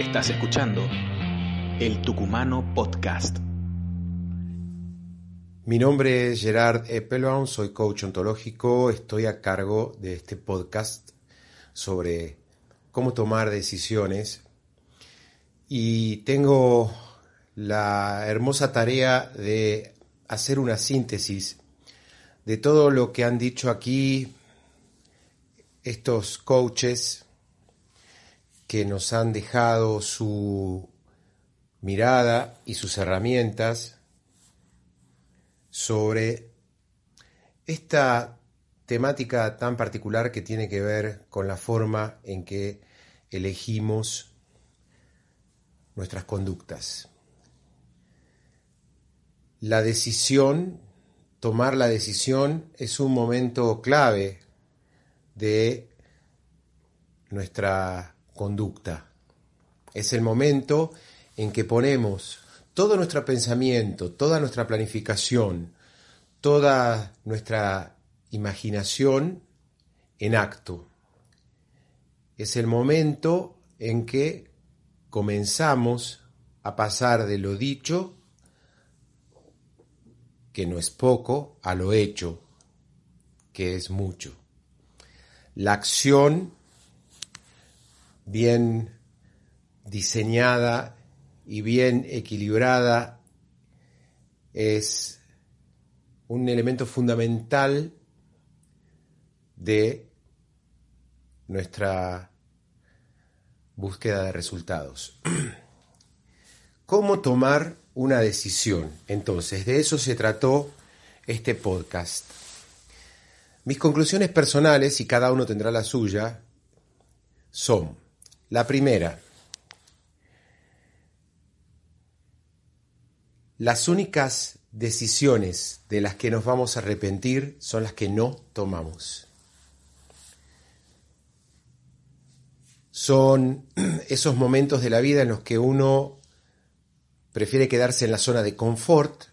Estás escuchando el Tucumano Podcast. Mi nombre es Gerard Eppelbaum, soy coach ontológico, estoy a cargo de este podcast sobre cómo tomar decisiones. Y tengo la hermosa tarea de hacer una síntesis de todo lo que han dicho aquí estos coaches que nos han dejado su mirada y sus herramientas sobre esta temática tan particular que tiene que ver con la forma en que elegimos nuestras conductas. La decisión, tomar la decisión, es un momento clave de nuestra conducta. Es el momento en que ponemos todo nuestro pensamiento, toda nuestra planificación, toda nuestra imaginación en acto. Es el momento en que comenzamos a pasar de lo dicho, que no es poco, a lo hecho, que es mucho. La acción bien diseñada y bien equilibrada es un elemento fundamental de nuestra búsqueda de resultados. ¿Cómo tomar una decisión? Entonces, de eso se trató este podcast. Mis conclusiones personales, y cada uno tendrá la suya, son, la primera, las únicas decisiones de las que nos vamos a arrepentir son las que no tomamos. Son esos momentos de la vida en los que uno prefiere quedarse en la zona de confort,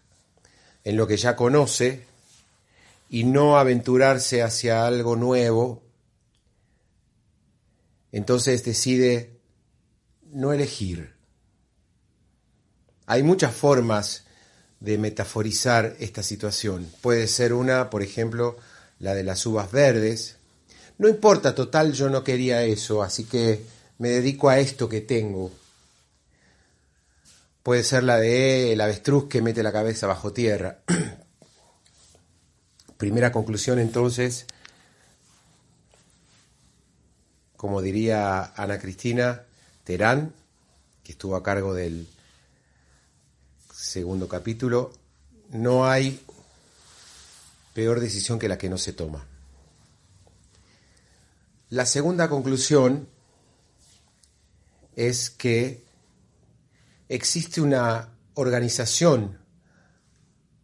en lo que ya conoce, y no aventurarse hacia algo nuevo, entonces decide no elegir. Hay muchas formas de metaforizar esta situación. Puede ser una, por ejemplo, la de las uvas verdes. No importa, total, yo no quería eso, así que me dedico a esto que tengo. Puede ser la de el avestruz que mete la cabeza bajo tierra. Primera conclusión entonces, como diría Ana Cristina Terán, que estuvo a cargo del segundo capítulo, no hay peor decisión que la que no se toma. La segunda conclusión es que existe una organización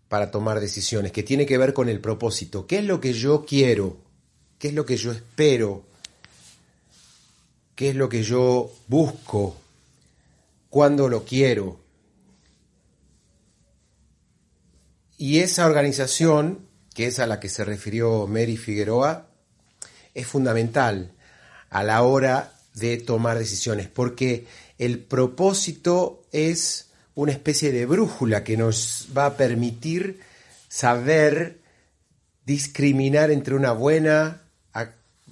para tomar decisiones que tiene que ver con el propósito. ¿Qué es lo que yo quiero? ¿Qué es lo que yo espero? ¿Qué es lo que yo busco? ¿Cuándo lo quiero? Y esa organización, que es a la que se refirió Mary Figueroa, es fundamental a la hora de tomar decisiones, porque el propósito es una especie de brújula que nos va a permitir saber discriminar entre una buena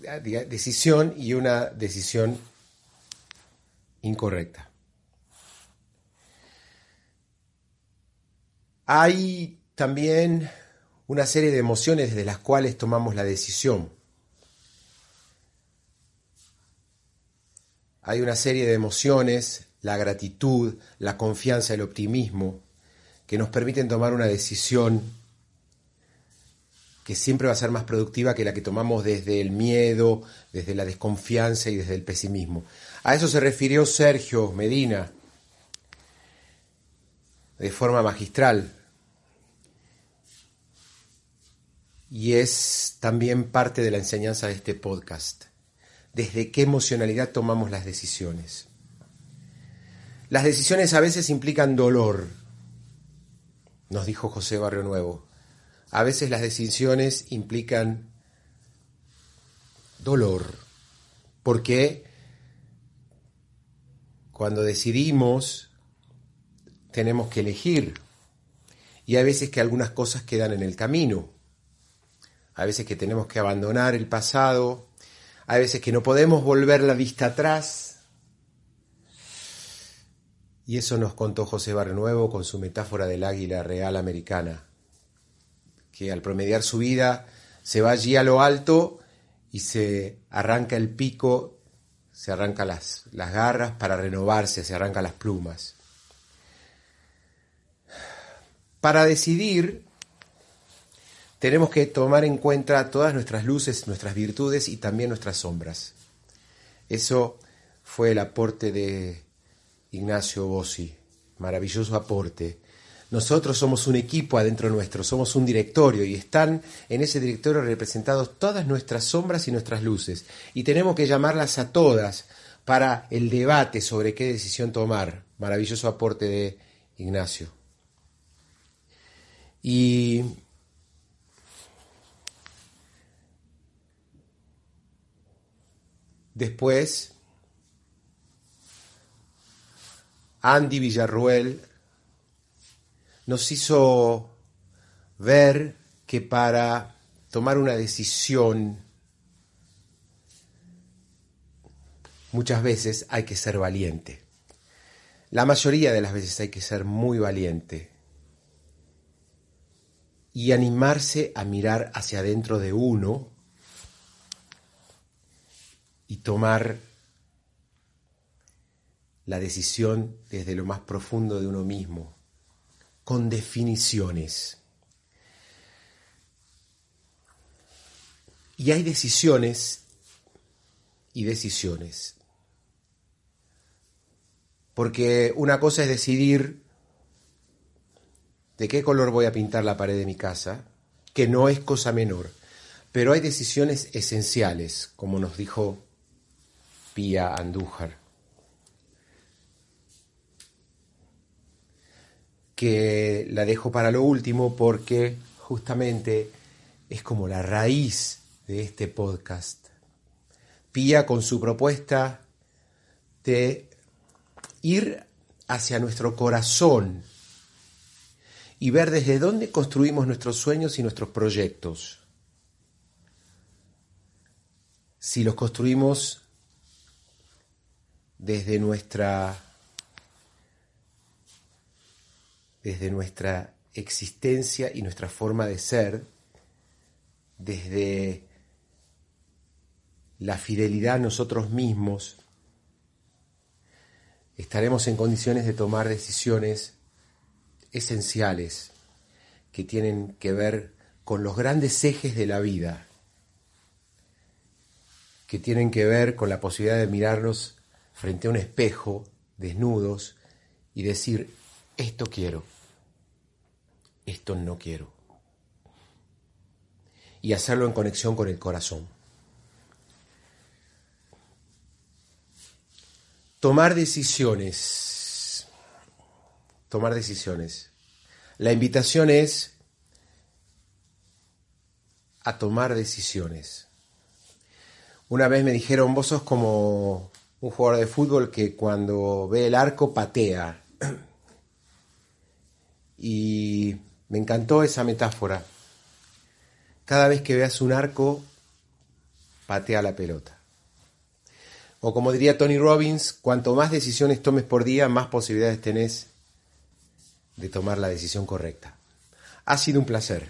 decisión y una decisión incorrecta. Hay también una serie de emociones desde las cuales tomamos la decisión. Hay una serie de emociones, la gratitud, la confianza, el optimismo, que nos permiten tomar una decisión que siempre va a ser más productiva que la que tomamos desde el miedo, desde la desconfianza y desde el pesimismo. A eso se refirió Sergio Medina de forma magistral. Y es también parte de la enseñanza de este podcast. Desde qué emocionalidad tomamos las decisiones. Las decisiones a veces implican dolor, nos dijo José Barrio Nuevo. A veces las decisiones implican dolor, porque cuando decidimos tenemos que elegir. Y hay veces que algunas cosas quedan en el camino, hay veces que tenemos que abandonar el pasado, hay veces que no podemos volver la vista atrás. Y eso nos contó José Barnuevo con su metáfora del águila real americana, que al promediar su vida se va allí a lo alto y se arranca el pico, se arranca las, las garras para renovarse, se arranca las plumas. Para decidir, tenemos que tomar en cuenta todas nuestras luces, nuestras virtudes y también nuestras sombras. Eso fue el aporte de Ignacio Bossi, maravilloso aporte. Nosotros somos un equipo adentro nuestro, somos un directorio y están en ese directorio representados todas nuestras sombras y nuestras luces. Y tenemos que llamarlas a todas para el debate sobre qué decisión tomar. Maravilloso aporte de Ignacio. Y después Andy Villarruel nos hizo ver que para tomar una decisión muchas veces hay que ser valiente. La mayoría de las veces hay que ser muy valiente y animarse a mirar hacia adentro de uno y tomar la decisión desde lo más profundo de uno mismo, con definiciones. Y hay decisiones y decisiones. Porque una cosa es decidir de qué color voy a pintar la pared de mi casa, que no es cosa menor, pero hay decisiones esenciales, como nos dijo Pía Andújar. Que la dejo para lo último porque justamente es como la raíz de este podcast. Pía con su propuesta de ir hacia nuestro corazón y ver desde dónde construimos nuestros sueños y nuestros proyectos. Si los construimos desde nuestra desde nuestra existencia y nuestra forma de ser, desde la fidelidad a nosotros mismos, estaremos en condiciones de tomar decisiones esenciales que tienen que ver con los grandes ejes de la vida, que tienen que ver con la posibilidad de mirarnos frente a un espejo, desnudos, y decir, esto quiero, esto no quiero. Y hacerlo en conexión con el corazón. Tomar decisiones. Tomar decisiones. La invitación es a tomar decisiones. Una vez me dijeron, vos sos como un jugador de fútbol que cuando ve el arco patea. Y me encantó esa metáfora. Cada vez que veas un arco, patea la pelota. O como diría Tony Robbins, cuanto más decisiones tomes por día, más posibilidades tenés de tomar la decisión correcta. Ha sido un placer.